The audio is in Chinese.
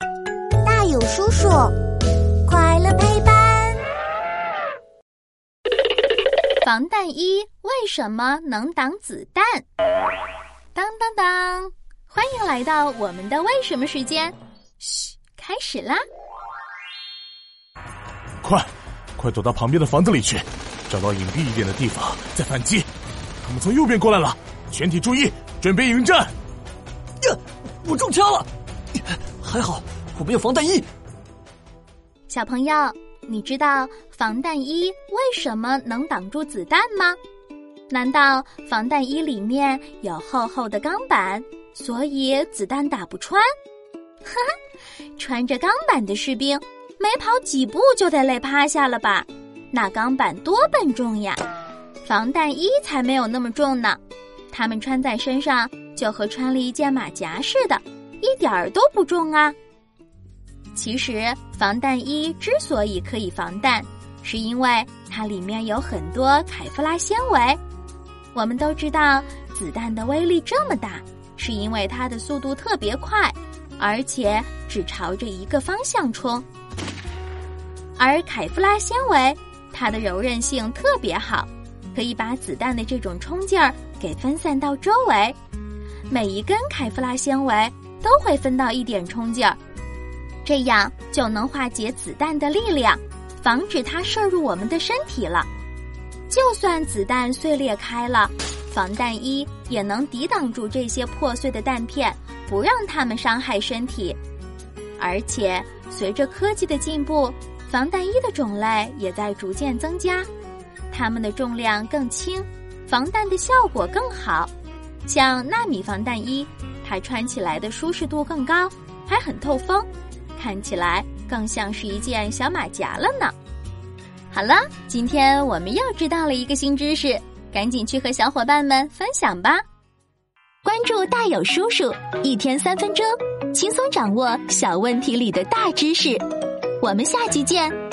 大有叔叔，快乐陪伴。防弹衣为什么能挡子弹？当当当！欢迎来到我们的为什么时间。嘘，开始啦！快，快躲到旁边的房子里去，找到隐蔽一点的地方再反击。他们从右边过来了，全体注意，准备迎战。呀，我中枪了，还好我没有防弹衣。小朋友，你知道防弹衣为什么能挡住子弹吗？难道防弹衣里面有厚厚的钢板，所以子弹打不穿？哈哈，穿着钢板的士兵没跑几步就得累趴下了吧？那钢板多笨重呀！防弹衣才没有那么重呢，他们穿在身上就和穿了一件马甲似的，一点儿都不重啊。其实，防弹衣之所以可以防弹，是因为它里面有很多凯夫拉纤维。我们都知道，子弹的威力这么大，是因为它的速度特别快，而且只朝着一个方向冲。而凯夫拉纤维，它的柔韧性特别好，可以把子弹的这种冲劲儿给分散到周围。每一根凯夫拉纤维都会分到一点冲劲儿，这样就能化解子弹的力量，防止它射入我们的身体了。就算子弹碎裂开了，防弹衣也能抵挡住这些破碎的弹片，不让它们伤害身体。而且，随着科技的进步，防弹衣的种类也在逐渐增加，它们的重量更轻，防弹的效果更好。像纳米防弹衣，它穿起来的舒适度更高，还很透风，看起来更像是一件小马甲了呢。好了，今天我们又知道了一个新知识，赶紧去和小伙伴们分享吧！关注大有叔叔，一天三分钟，轻松掌握小问题里的大知识。我们下期见。